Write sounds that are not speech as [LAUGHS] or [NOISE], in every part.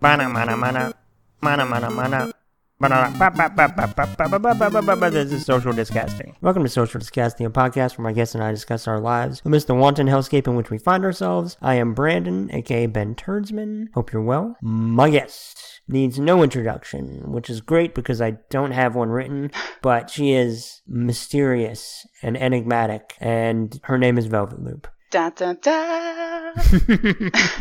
Mana mana mana. Mana mana mana. This is Social Disgusting. Welcome to Social Disgusting, a podcast where my guests and I discuss our lives amidst the wanton hellscape in which we find ourselves. I am Brandon, aka Ben Turdsman. Hope you're well. My guest needs no introduction, which is great because I don't have one written, but she is mysterious and enigmatic, and her name is Velvet Loop. Da, da, da.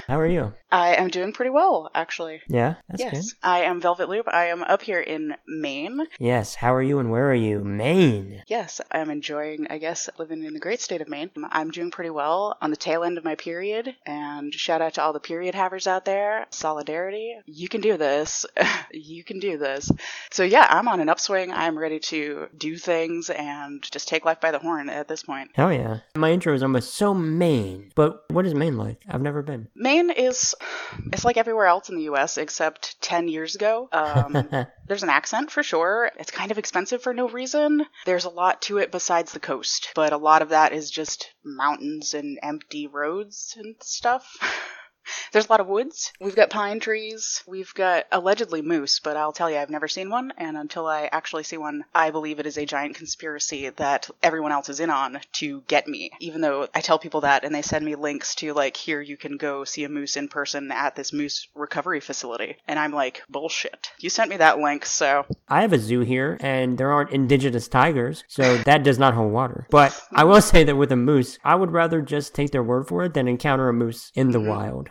How are you? I am doing pretty well, actually. Yeah, that's yes, good. I am Velvet Loop. I am up here in Maine. Yes, how are you and where are you? Maine. Yes, I am enjoying, I guess, living in the great state of Maine. I'm doing pretty well on the tail end of my period, and shout out to all the period havers out there. Solidarity. You can do this. [LAUGHS] you can do this. So, yeah, I'm on an upswing. I'm ready to do things and just take life by the horn at this point. Hell yeah. My intro is almost so Maine, but what is Maine like? I've never been. Maine is, it's like everywhere else in the US except 10 years ago. Um, [LAUGHS] there's an accent for sure. It's kind of expensive for no reason. There's a lot to it besides the coast, but a lot of that is just mountains and empty roads and stuff. [LAUGHS] There's a lot of woods. We've got pine trees. We've got allegedly moose, but I'll tell you, I've never seen one. And until I actually see one, I believe it is a giant conspiracy that everyone else is in on to get me. Even though I tell people that and they send me links to, like, here you can go see a moose in person at this moose recovery facility. And I'm like, bullshit. You sent me that link, so I have a zoo here, and there aren't indigenous tigers, so that does not hold water. But I will [LAUGHS] say that with a moose, I would rather just take their word for it than encounter a moose in the mm-hmm. wild.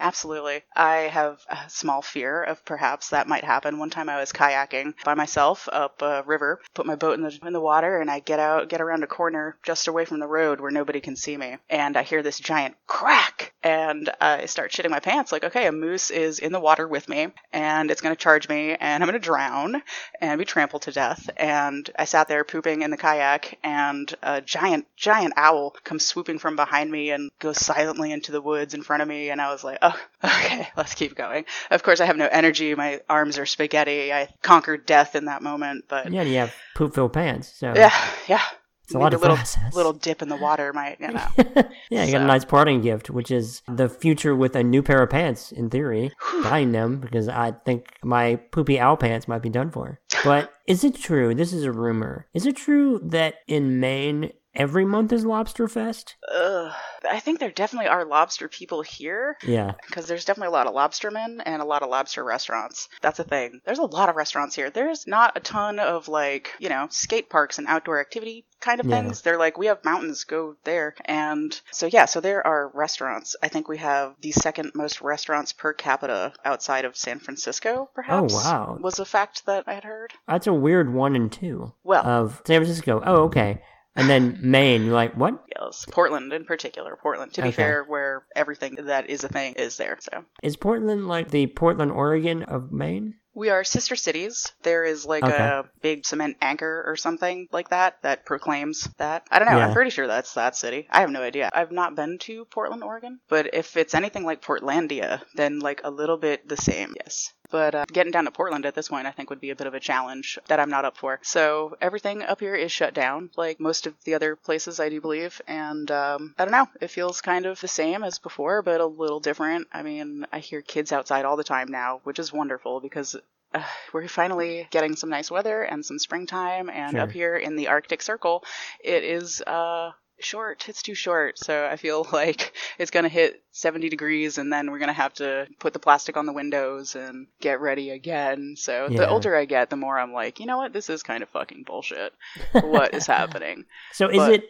Absolutely. I have a small fear of perhaps that might happen. One time I was kayaking by myself up a river, put my boat in the in the water and I get out get around a corner just away from the road where nobody can see me. And I hear this giant crack and I start shitting my pants like, okay, a moose is in the water with me and it's going to charge me and I'm going to drown and be trampled to death. And I sat there pooping in the kayak and a giant giant owl comes swooping from behind me and goes silently into the woods in front of me and I was like, oh, [LAUGHS] okay, let's keep going. Of course, I have no energy. My arms are spaghetti. I conquered death in that moment, but Yeah, you have poop filled pants, so yeah, yeah. it's a lot Maybe of little, facets. little dip in the water might, you know. [LAUGHS] yeah, you got a nice parting gift, which is the future with a new pair of pants, in theory. [SIGHS] Buying them because I think my poopy owl pants might be done for. But is it true? This is a rumor. Is it true that in Maine every month is Lobster Fest? Ugh. I think there definitely are lobster people here Yeah. because there's definitely a lot of lobstermen and a lot of lobster restaurants. That's a thing. There's a lot of restaurants here. There's not a ton of like, you know, skate parks and outdoor activity kind of Yeah. things. They're like, we have mountains, go there. And so, yeah, so there are restaurants. I think we have the second most restaurants per capita outside of San Francisco, perhaps. Oh, wow. Was a fact that I had heard. That's a weird one and two Well, of San Francisco. Oh, okay. And then Maine, you're like, what? yes, Portland in particular. Portland, to be Okay. fair, where everything that is a thing is there. So. Is Portland like the Portland, Oregon of Maine? We are sister cities. There is like Okay. a big cement anchor or something like that that proclaims that. I don't know. Yeah. I'm pretty sure that's that city. I have no idea. I've not been to Portland, Oregon, but if it's anything like Portlandia, then like a little bit the same. Yes. But uh, getting down to Portland at this point, I think, would be a bit of a challenge that I'm not up for. So everything up here is shut down, like most of the other places, I do believe. And um, I don't know, it feels kind of the same as before, but a little different. I mean, I hear kids outside all the time now, which is wonderful because uh, [SIGHS] we're finally getting some nice weather and some springtime. And Sure. up here in the Arctic Circle, it is uh, short. It's too short. So I feel [LAUGHS] like it's going to hit 70 degrees and then we're going to have to put the plastic on the windows and get ready again. So Yeah. the older I get, the more I'm like, you know what? This is kind of fucking bullshit. what is [LAUGHS] happening? So is But- it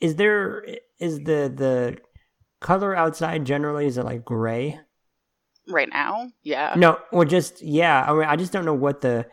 is there is the the color outside generally is it like gray? Right now? Yeah. No, or just yeah. I mean, I just don't know what the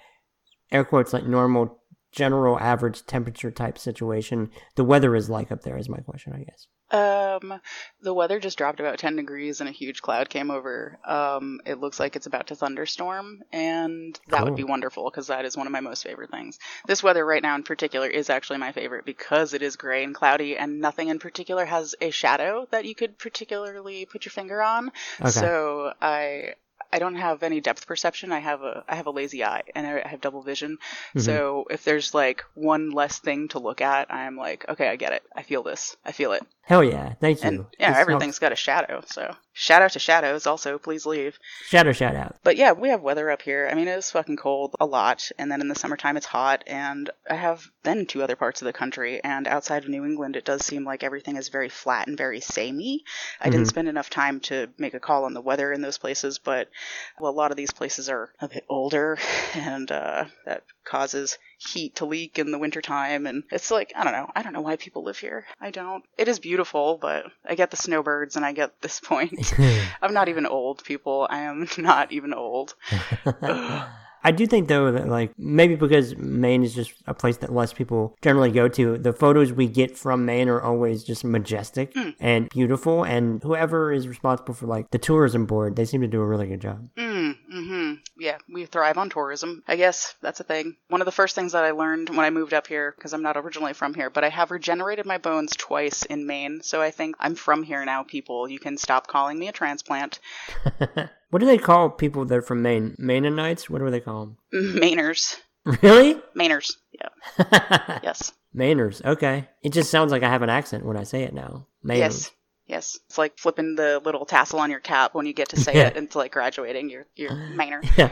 air quotes like normal general average temperature type situation the weather is like up there is my question, I guess. Um, the weather just dropped about 10 degrees and a huge cloud came over. Um, it looks like it's about to thunderstorm, and that Cool. would be wonderful because that is one of my most favorite things. This weather right now in particular is actually my favorite because it is gray and cloudy, and nothing in particular has a shadow that you could particularly put your finger on. Okay. So I. I don't have any depth perception. I have a I have a lazy eye and I have double vision. Mhm. So if there's like one less thing to look at, I'm like, okay, I get it. I feel this. I feel it. Hell yeah, thank you. And yeah, This everything's got a shadow. So Shout out to Shadows also, please leave. Shadow shout out. But yeah, we have weather up here. I mean, it is fucking cold a lot, and then in the summertime it's hot. And I have been to other parts of the country, and outside of New England, it does seem like everything is very flat and very samey. I didn't Mhm. spend enough time to make a call on the weather in those places, but well, a lot of these places are a bit older, [LAUGHS] and uh, that causes heat to leak in the wintertime. And it's like, I don't know. I don't know why people live here. I don't. It is beautiful, but I get the snowbirds and I get this point. [LAUGHS] [LAUGHS] I'm not even old, people. I am [LAUGHS] not even old. I do think though that like maybe because Maine is just a place that less people generally go to, the photos we get from Maine are always just majestic Hmm. and beautiful. And whoever is responsible for like the tourism board, they seem to do a really good job. Mm, hmm Yeah, we thrive on tourism. I guess that's a thing. One of the first things that I learned when I moved up here, because I'm not originally from here, but I have regenerated my bones twice in Maine, so I think I'm from here now, people. You can stop calling me a transplant. [LAUGHS] what do they call people that are from Maine? Maimonites? What do they call them? Mainers. them? Really? Mainers. Yeah, [LAUGHS] yes. Mainers. Okay. It just sounds like I have an accent when I say it now. Mainers. Yes. Yes. It's like flipping the little tassel on your cap when you get to say Yeah. it. It's like graduating. You're, you're [LAUGHS] Yeah.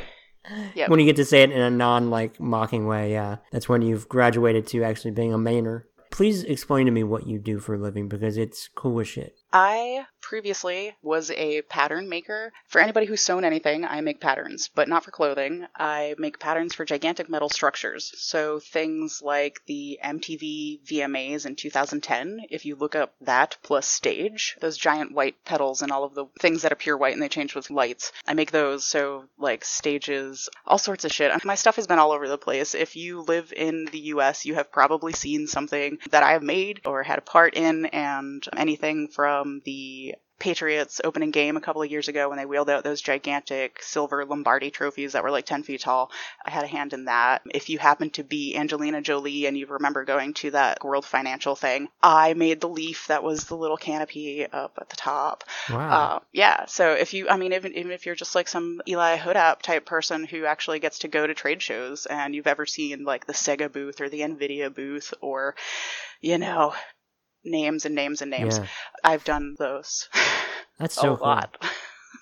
Yep. When you get to say it in a non like mocking way, yeah. That's when you've graduated to actually being a Mainer. Please explain to me what you do for a living because it's cool as shit. I previously was a pattern maker. For anybody who's sewn anything, I make patterns, but not for clothing. I make patterns for gigantic metal structures. So things like the MTV VMAs in 2010, if you look up that plus stage, those giant white petals and all of the things that appear white and they change with lights, I make those. So like stages, all sorts of shit. My stuff has been all over the place. If you live in the US, you have probably seen something that I have made or had a part in, and anything from the Patriots opening game a couple of years ago when they wheeled out those gigantic silver Lombardi trophies that were like 10 feet tall. I had a hand in that. If you happen to be Angelina Jolie and you remember going to that World Financial thing, I made the leaf that was the little canopy up at the top. Wow. Uh, yeah. So if you, I mean, even, even if you're just like some Eli Hodap type person who actually gets to go to trade shows and you've ever seen like the Sega booth or the Nvidia booth or, you know, names and names and names, yeah. I've done those That's [LAUGHS] a so cool. lot.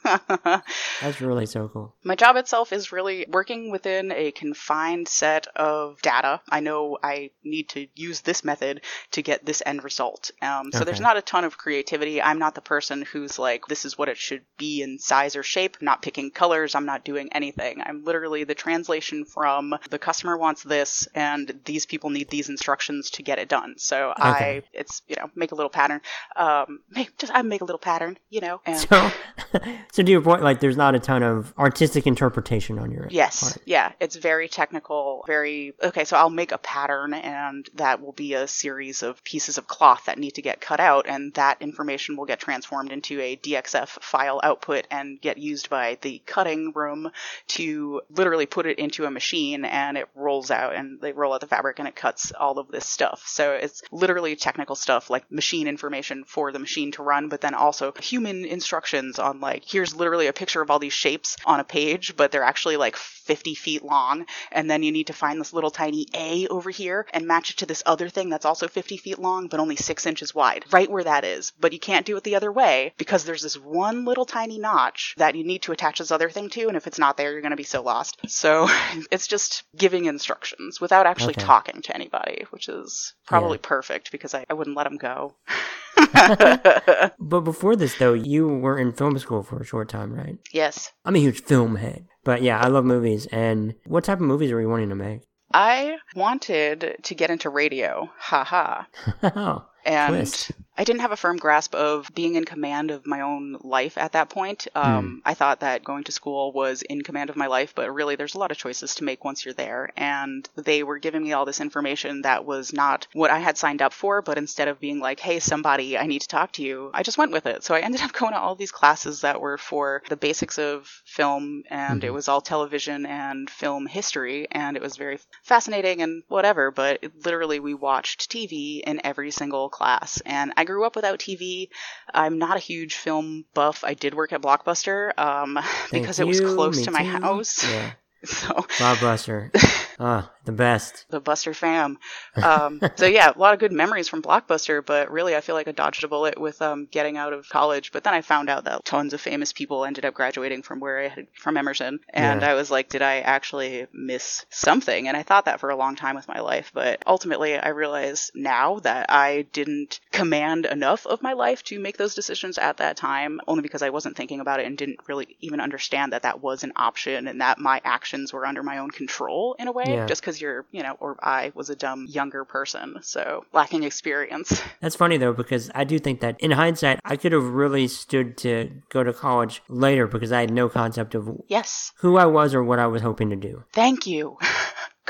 That's really so cool. My job itself is really working within a confined set of data. I know I need to use this method to get this end result. Um, so there's not a ton of creativity. I'm not the person who's like, this is what it should be in size or shape. I'm not picking colors. I'm not doing anything. I'm literally the translation from the customer wants this and these people need these instructions to get it done. So Okay. I, it's, you know, make a little pattern. Um, [LAUGHS] make, just, I make a little pattern, you know, and So, [LAUGHS] so to your point, like, there's not a ton of artistic interpretation on your Yes. part. Yeah. It's very technical, very okay, so I'll make a pattern and that will be a series of pieces of cloth that need to get cut out and that information will get transformed into a DXF file output and get used by the cutting room to literally put it into a machine and it rolls out and they roll out the fabric and it cuts all of this stuff. So it's literally technical stuff like machine information for the machine to run, but then also human instructions on like, here's literally a picture of all these shapes on a page, but they're actually like 50 feet long. And then you need to find this little tiny A over here and match it to this other thing that's also 50 feet long, but only six inches wide, right where that is. But you can't do it the other way because there's this one little tiny notch that you need to attach this other thing to. And if it's not there, you're going to be so lost. So [LAUGHS] it's just giving instructions without actually Okay. talking to anybody, which is probably perfect because I, I wouldn't let them go. [LAUGHS] [LAUGHS] But before this, though, you were in film school for a short time, right? yes. I'm a huge film head. But yeah, I love movies. And what type of movies are you wanting to make? I wanted to get into radio. Haha. [LAUGHS] oh, and Twist. I didn't have a firm grasp of being in command of my own life at that point. Um, I thought that going to school was in command of my life, but really there's a lot of choices to make once you're there. And they were giving me all this information that was not what I had signed up for, but instead of being like, hey, somebody, I need to talk to you, I just went with it. So I [LAUGHS] ended up going to all these classes that were for the basics of film, and it Mhm. was all television and film history, and it was very fascinating and whatever, but it, literally we watched TV in every single class. And I grew up without TV. I'm not a huge film buff. I did work at Blockbuster um, because it was close to my too. house. Yeah, [LAUGHS] So Blockbuster. [LAUGHS] Ah, the best. the Buster fam. Um, [LAUGHS] so yeah, a lot of good memories from Blockbuster, but really I feel like I dodged a bullet with um, getting out of college. But then I found out that tons of famous people ended up graduating from where I had from Emerson, and Yeah. I was like, did I actually miss something? And I thought that for a long time with my life, but ultimately I realized now that I didn't command enough of my life to make those decisions at that time, only because I wasn't thinking about it and didn't really even understand that that was an option and that my actions were under my own control in a way, Yeah. Just because you're, you know, or I was a dumb younger person, so lacking experience. [LAUGHS] That's funny though, because I do think that in hindsight, I could have really stood to go to college later because I had no concept of yes, who I was or what I was hoping to do. thank you. [LAUGHS]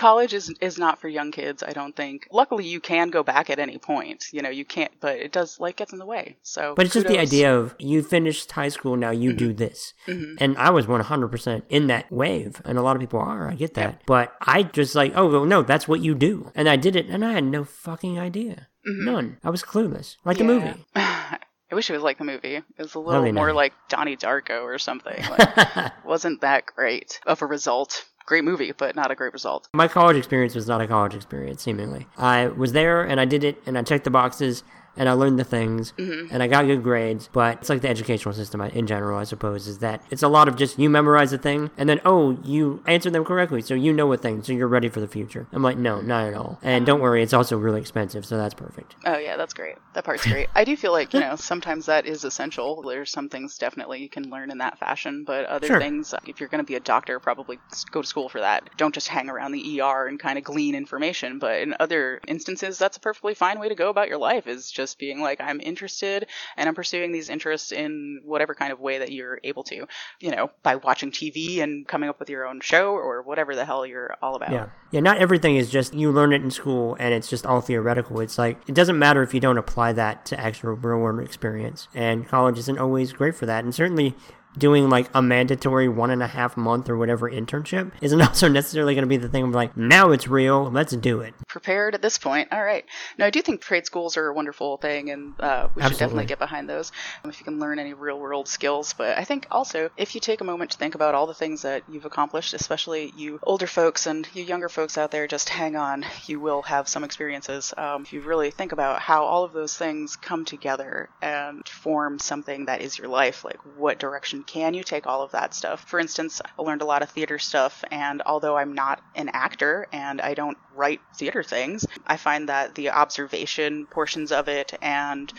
College is is not for young kids, I don't think. Luckily, you can go back at any point. You know, you can't, but it does like gets in the way. So, But it's just the idea of you finished high school, now you do this. Mhm. And I was 100% in that wave. And a lot of people are. I get that. But I just like, oh, well, no, that's what you do. And I did it and I had no fucking idea. Mhm. None. I was clueless. Like the movie. [LAUGHS] I wish it was like the movie. It was a little Really more nice. like Donnie Darko or something. Like, [LAUGHS] wasn't that great of a result. Great movie, but not a great result. My college experience was not a college experience, seemingly. I was there and I did it and I checked the boxes and I learned the things and I got good grades. But it's like the educational system in general, I suppose, is that it's a lot of just you memorize a thing and then, oh, you answer them correctly. So you know a thing. So you're ready for the future. I'm like, no, not at all. And don't worry, it's also really expensive. So that's perfect. Oh yeah, that's great. That part's great. I do feel like you know sometimes that is essential. There's some things definitely you can learn in that fashion, but other Sure. things, if you're going to be a doctor, probably go to school for that. Don't just hang around the ER and kind of glean information. But in other instances, that's a perfectly fine way to go about your life. Is just being like, I'm interested and I'm pursuing these interests in whatever kind of way that you're able to. You know, by watching TV and coming up with your own show or whatever the hell you're all about. Yeah. Yeah, not everything is just you learn it in school and it's just all theoretical. It's like it doesn't matter if you don't apply that to actual real world experience. And college isn't always great for that. And certainly doing like a mandatory one and a half month or whatever internship isn't [LAUGHS] also necessarily going to be the thing of like, now it's real, let's do it. prepared at this point. All right. No, I do think trade schools are a wonderful thing, and uh, we should definitely get behind those um, if you can learn any real world skills. But I think also if you take a moment to think about all the things that you've accomplished, especially you older folks and you younger folks out there, just hang on. You will have some experiences. Um, if you really think about how all of those things come together and form something that is your life, like what direction can you take all of that stuff? For instance, I learned a lot of theater stuff, and although I'm not an actor and I don't write theater things, I find that the observation portions of it and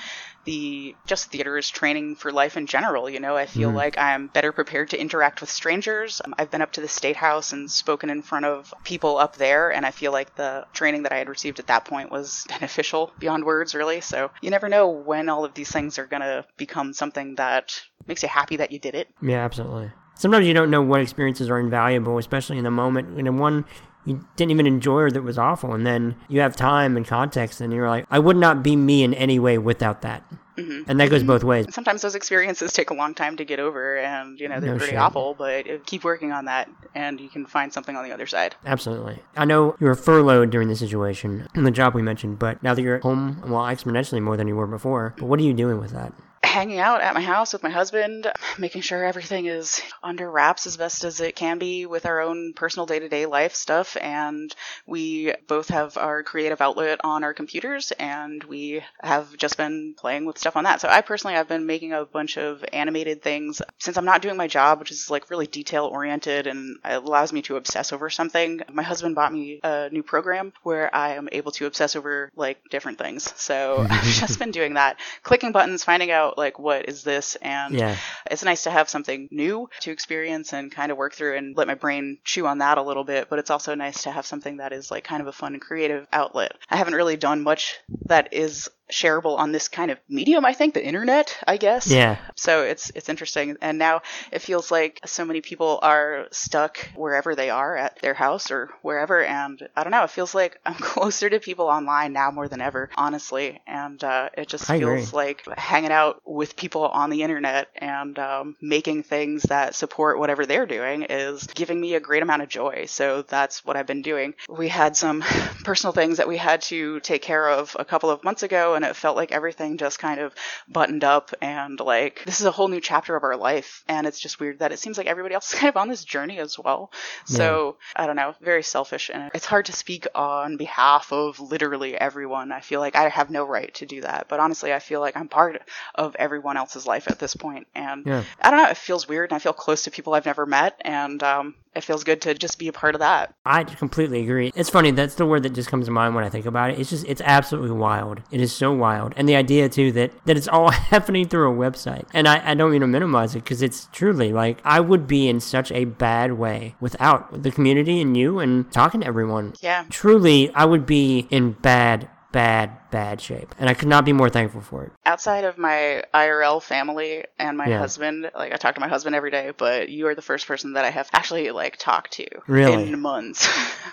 the just theater is training for life in general. You know, I feel Mm. like I'm better prepared to interact with strangers. Um, I've been up to the State House and spoken in front of people up there, and I feel like the training that I had received at that point was [LAUGHS] beneficial beyond words, really. So you never know when all of these things are going to become something that makes you happy that you did it. Yeah, absolutely. Sometimes you don't know what experiences are invaluable, especially in the moment. And in one you didn't even enjoy or that was awful, and then you have time and context, and you're like, I would not be me in any way without that. hmm And that goes both ways. Sometimes those experiences take a long time to get over, and you know they're No pretty awful. But keep working on that, and you can find something on the other side. Absolutely. I know you were furloughed during the situation in the job we mentioned, but now that you're at home, well, exponentially more than you were before, but what are you doing with that? Hanging out at my house with my husband, making sure everything is under wraps as best as it can be with our own personal day to day life stuff. And we both have our creative outlet on our computers, and we have just been playing with stuff on that. So I personally have been making a bunch of animated things since I'm not doing my job, which is like really detail oriented and allows me to obsess over something. My husband bought me a new program where I am able to obsess over like different things. So [LAUGHS] I've just been doing that, clicking buttons, finding out like what is this, and Yeah. it's nice to have something new to experience and kind of work through and let my brain chew on that a little bit. But it's also nice to have something that is like kind of a fun and creative outlet. I haven't really done much that is shareable on this kind of medium i think the internet i guess. Yeah. so it's it's interesting. And now it feels like so many people are stuck wherever they are at their house or wherever. And i don't know it feels like i'm [LAUGHS] closer to people online now more than ever honestly. And uh, it just I agree. feels like hanging out with people on the internet and um, making things that support whatever they're doing is giving me a great amount of joy. So that's what i've been doing. We had some [LAUGHS] personal things that we had to take care of a couple of months ago and it felt like everything just kind of buttoned up and like this is a whole new chapter of our life. And it's just weird that it seems like everybody else is [LAUGHS] kind of on this journey as well. So I don't know, very selfish, and it's hard to speak on behalf of literally everyone. I feel like I have no right to do that, but honestly, I feel like I'm part of everyone else's life at this point, and Yeah. I don't know, it feels weird, and I feel close to people I've never met, and um, it feels good to just be a part of that. I completely agree. It's funny. That's the word that just comes to mind when I think about it. It's just, it's absolutely wild. It is so wild. And the idea, too, that, that it's all [LAUGHS] happening through a website. And I, I don't mean to minimize it because it's truly like I would be in such a bad way without the community and you and talking to everyone. Yeah. Truly, I would be in bad, bad, bad shape. And I could not be more thankful for it. outside of my IRL family and my Yeah. husband, like I talk to my husband every day, but you are the first person that I have actually like talked to Really? in months.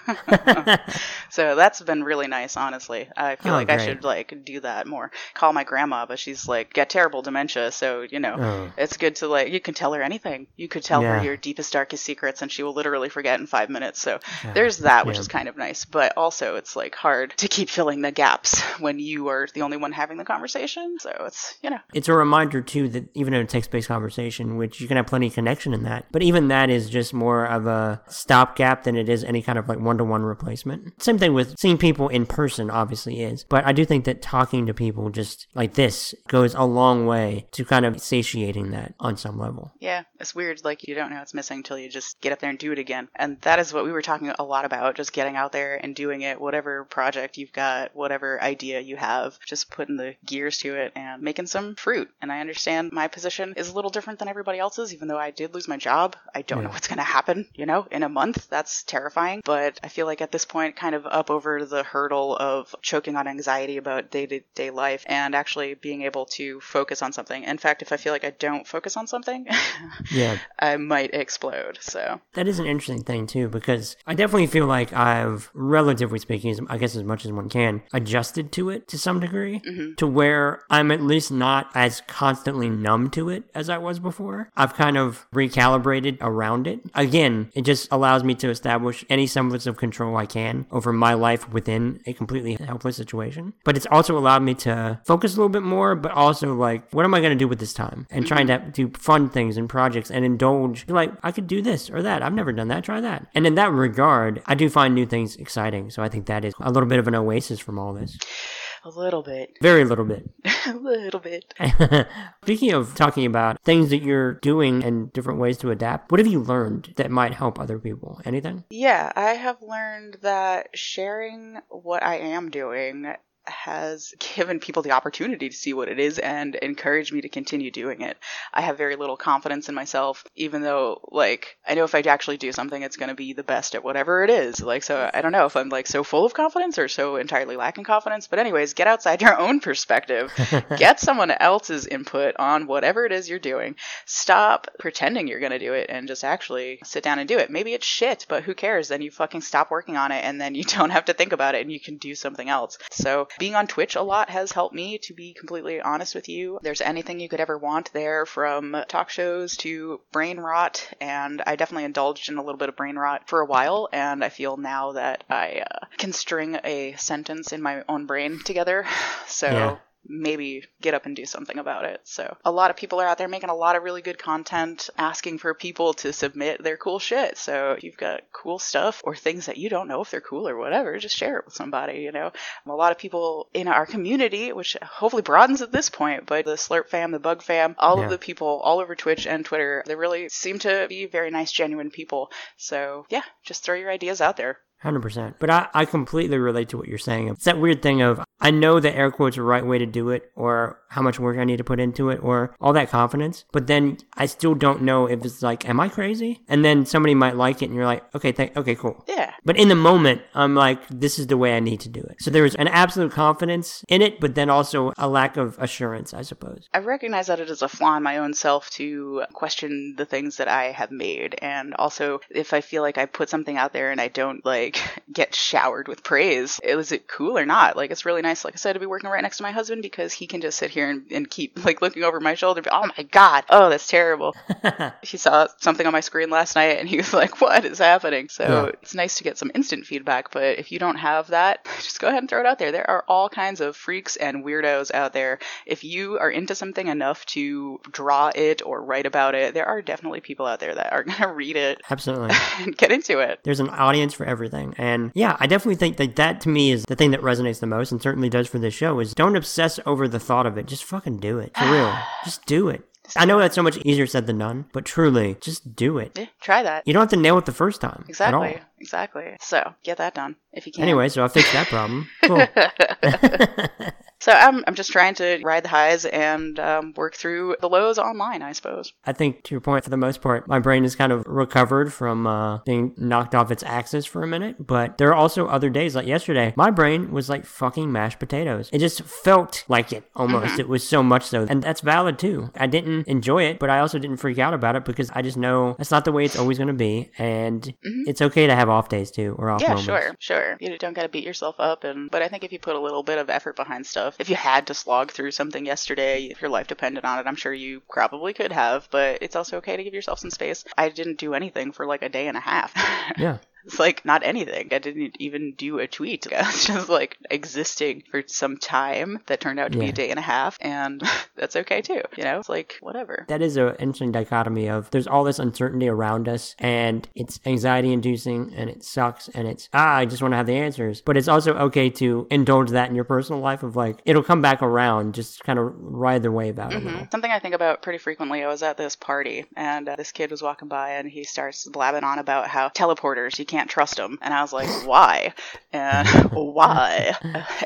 [LAUGHS] [LAUGHS] so that's been really nice, honestly. I feel Oh, like I should like do that more. Call my grandma, but she's like got terrible dementia, so you know, Oh. it's good to like you can tell her anything. You could tell Yeah. her your deepest darkest secrets and she will literally forget in 5 minutes. So there's that, which Yeah. is kind of nice, but also it's like hard to keep filling the gaps [LAUGHS] when you are the only one having the conversation. So it's, you know, It's a reminder too that even in a text-based conversation, which you can have plenty of connection in that, but even that is just more of a stopgap than it is any kind of like one-to-one replacement. Same thing with seeing people in person, obviously is, but I do think that talking to people just like this goes a long way to kind of satiating that on some level. Yeah, it's weird. Like you don't know it's missing until you just get up there and do it again. And that is what we were talking a lot about, just getting out there and doing it, whatever project you've got, whatever idea you have, just putting the gears to it and making some fruit. And I understand my position is a little different than everybody else's, even though I did lose my job. I don't know what's going to happen, you know, in a month. That's terrifying. But I feel like at this point, kind of up over the hurdle of choking on anxiety about day to day life and actually being able to focus on something. In fact, if I feel like I don't focus on something, [LAUGHS] Yeah. I might explode. So, That is an interesting thing too, because I definitely feel like I've, relatively speaking, I guess as much as one can, adjusted to it to some degree, mm-hmm. to where I'm at least not as constantly numb to it as I was before. I've kind of recalibrated around it. Again, it just allows me to establish any semblance of control I can over my life within a completely helpless situation. But it's also allowed me to focus a little bit more, but also like, what am I going to do with this time? And trying mm-hmm. to do fun things and projects and indulge. Like, I could do this or that. I've never done that. Try that. And in that regard, I do find new things exciting. So I think that is a little bit of an oasis from all this. A little bit, [LAUGHS] Very little bit. a little bit. [LAUGHS] Speaking of talking about things that you're doing and different ways to adapt, what have you learned that might help other people? Anything? Yeah, I have learned that sharing what I am doing has [LAUGHS] given people the opportunity to see what it is and encouraged me to continue doing it. I have very little confidence in myself, even though, like, I know if I actually do something, it's going to be the best at whatever it is. Like, so I don't know if I'm, like, so full of confidence or so entirely lacking confidence. But, anyways, get outside your own [LAUGHS] perspective, [LAUGHS] get someone else's input on whatever it is you're doing. Stop pretending you're going to do it and just actually sit down and do it. Maybe it's shit, but who cares? Then you fucking stop working on it and then you don't have to think about it and you can do something else. So being on Twitch a lot has helped me to be completely honest with you. There's anything you could ever want there from talk shows to brain rot and I definitely indulged in a little bit of brain rot for a while and I feel now that I uh, can string a sentence in my own brain together. [SIGHS] So Yeah. Maybe get up and do something about it. So a lot of people are out there making a lot of really good content, asking for people to submit their cool shit. So if you've got cool stuff or things that you don't know if they're cool or whatever, just share it with somebody, you know. A lot of people in our community, which hopefully broadens at this point, but the Slurp fam, the Bug fam, all Yeah. of the people all over Twitch and Twitter, they really seem to be very nice, genuine people. So yeah, just throw your ideas out there. Hundred percent. But I, I completely relate to what you're saying. It's that weird thing of I know that air quotes are the right way to do it, or how much work I need to put into it, or all that confidence. But then I still don't know if it's like, am I crazy? And then somebody might like it, and you're like, okay, th- okay, cool. Yeah. But in the moment, I'm like, this is the way I need to do it. So there was an absolute confidence in it, but then also a lack of assurance, I suppose. I recognize that it is a flaw in my own self to question the things that I have made. And also, if I feel like I put something out there and I don't like [LAUGHS] get showered with praise, is it cool or not? Like, it's really nice nice, like I said, to be working right next to my husband because he can just sit here and, and keep like looking over my shoulder. Oh my god, oh that's terrible. [LAUGHS] he saw something on my screen last night and he was like, "What is happening?" So Yeah. it's nice to get some instant feedback. But if you don't have that, [LAUGHS] just go ahead and throw it out there. There are all kinds of freaks and weirdos out there. If you are into something enough to draw it or write about it, there are definitely people out there that are [LAUGHS] gonna read it Absolutely. and get into it. There's an audience for everything. And yeah, I definitely think that that to me is the thing that resonates the most and certainly does for this show is don't obsess over the thought of it. Just fucking do it. For real. [SIGHS] Just do it. I know that's so much easier said than done, but truly, just do it. Yeah, try that. You don't have to nail it the first time. Exactly. Exactly. So get that done if you can. Anyway, so I fixed that problem. Cool. [LAUGHS] [LAUGHS] So I'm, I'm just trying to ride the highs and um, work through the lows online, I suppose. I think to your point, for the most part, my brain is kind of recovered from uh, being knocked off its axis for a minute. But there are also other days, like yesterday, my brain was like fucking mashed potatoes. It just felt like it almost. It was so much so. And that's valid too. I didn't enjoy it, but I also didn't freak out about it because I just know that's not the way it's always going to be. And it's okay to have off days too or off Yeah, moments. sure, sure. You don't got to beat yourself up, and but I think if you put a little bit of effort behind stuff, if you had to slog through something yesterday, if your life depended on it, I'm sure you probably could have. But it's also okay to give yourself some space. I didn't do anything for like a day and a half. [LAUGHS] Yeah. It's [LAUGHS] like not anything. I didn't even do a tweet. [LAUGHS] I was just like existing for some time that turned out to be a day and a half, and [LAUGHS] that's okay too. You know, it's like whatever. That is an interesting dichotomy of there's all this uncertainty around us and it's anxiety inducing and it sucks and it's ah I just want to have the answers. But it's also okay to indulge that in your personal life of like it'll come back around, just kind of ride the wave out little. Something I think about pretty frequently. I was at this party and uh, this kid was walking by and he starts blabbing on about how teleporters, you can't trust him. And I was like, why? And [LAUGHS] why?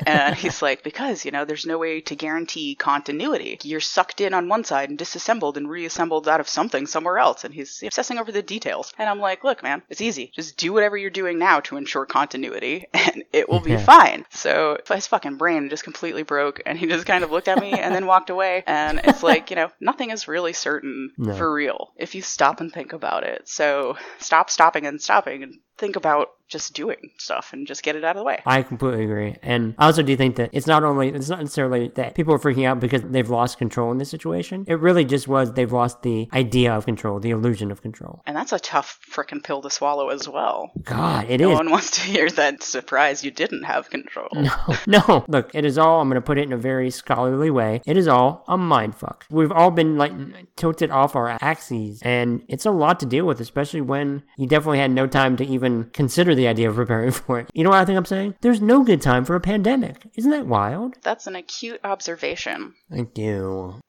And he's like, because, you know, there's no way to guarantee continuity. You're sucked in on one side and disassembled and reassembled out of something somewhere else. And he's obsessing over the details. And I'm like, look, man, it's easy. Just do whatever you're doing now to ensure continuity [LAUGHS] and it will be fine. So his fucking brain just completely broke and he just kind of looked at me and then [LAUGHS] walked away. And it's like, you know, nothing is really certain No. for real if you stop and think about it. So stop stopping and stopping and think about just doing stuff and just get it out of the way. I completely agree. And I also do think that it's not only, it's not necessarily that people are freaking out because they've lost control in this situation. It really just was they've lost the idea of control, the illusion of control. And that's a tough freaking pill to swallow as well. God, it No is. one wants to hear that surprise you didn't have control. No, [LAUGHS] no. Look, it is all, I'm going to put it in a very scholarly way. It is all a mind fuck. We've all been like tilted off our axes, and it's a lot to deal with, especially when you definitely had no time to even consider the idea of preparing [LAUGHS] for it. You know what I think I'm saying? There's no good time for a pandemic. Isn't that wild? That's an acute observation. Thank do.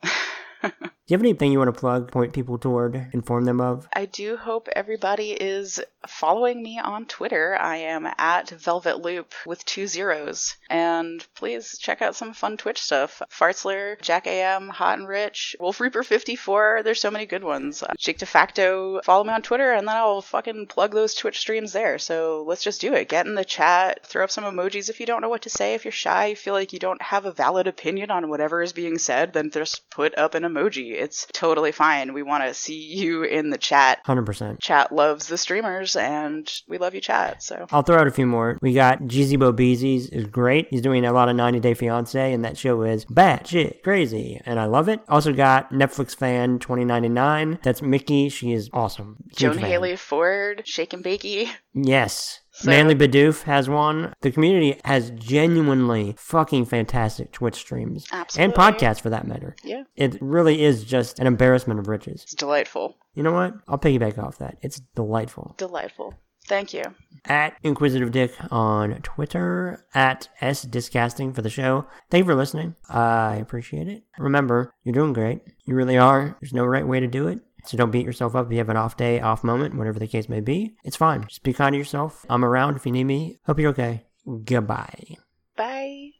[LAUGHS] do you have anything you want to plug, point people toward, inform them of? I do hope everybody is following me on Twitter. I am at Velvet Loop with two zeros. And please check out some fun Twitch stuff. Fartzler, Jack AM, Hot and Rich, Wolf Reaper 54. There's so many good ones. Uh, Jake DeFacto, follow me on Twitter, and then I'll fucking plug those Twitch streams there. So let's just do it. Get in the chat, throw up some emojis if you don't know what to say. If you're shy, you feel like you don't have a valid opinion on whatever is being said, then just put up an emoji. It's totally fine. We want to see you in the chat. 100%. Chat loves the streamers, and we love you, chat. So I'll throw out a few more. We got Jeezy Bo Beezy's is great. He's doing a lot of 90 Day Fiance, and that show is bad shit crazy, and I love it. Also got Netflix fan 2099. That's Mickey. She is awesome. Huge Joan fan. Haley Ford, Shake and Bakey. Yes. So- Manly Bidoof has one. The community has genuinely fucking fantastic Twitch streams. Absolutely. And podcasts for that matter. Yeah, It really is just an embarrassment of riches. it's delightful. You know what? I'll piggyback off that. It's delightful. Delightful. Thank you. at Inquisitive Dick on Twitter, at S Discasting for the show. Thank you for listening. I appreciate it. Remember, you're doing great. You really are. There's no right way to do it. So don't beat yourself up if you have an off day, off moment, whatever the case may be. It's fine. Just be kind to yourself. I'm around if you need me. Hope you're okay. Goodbye. Bye.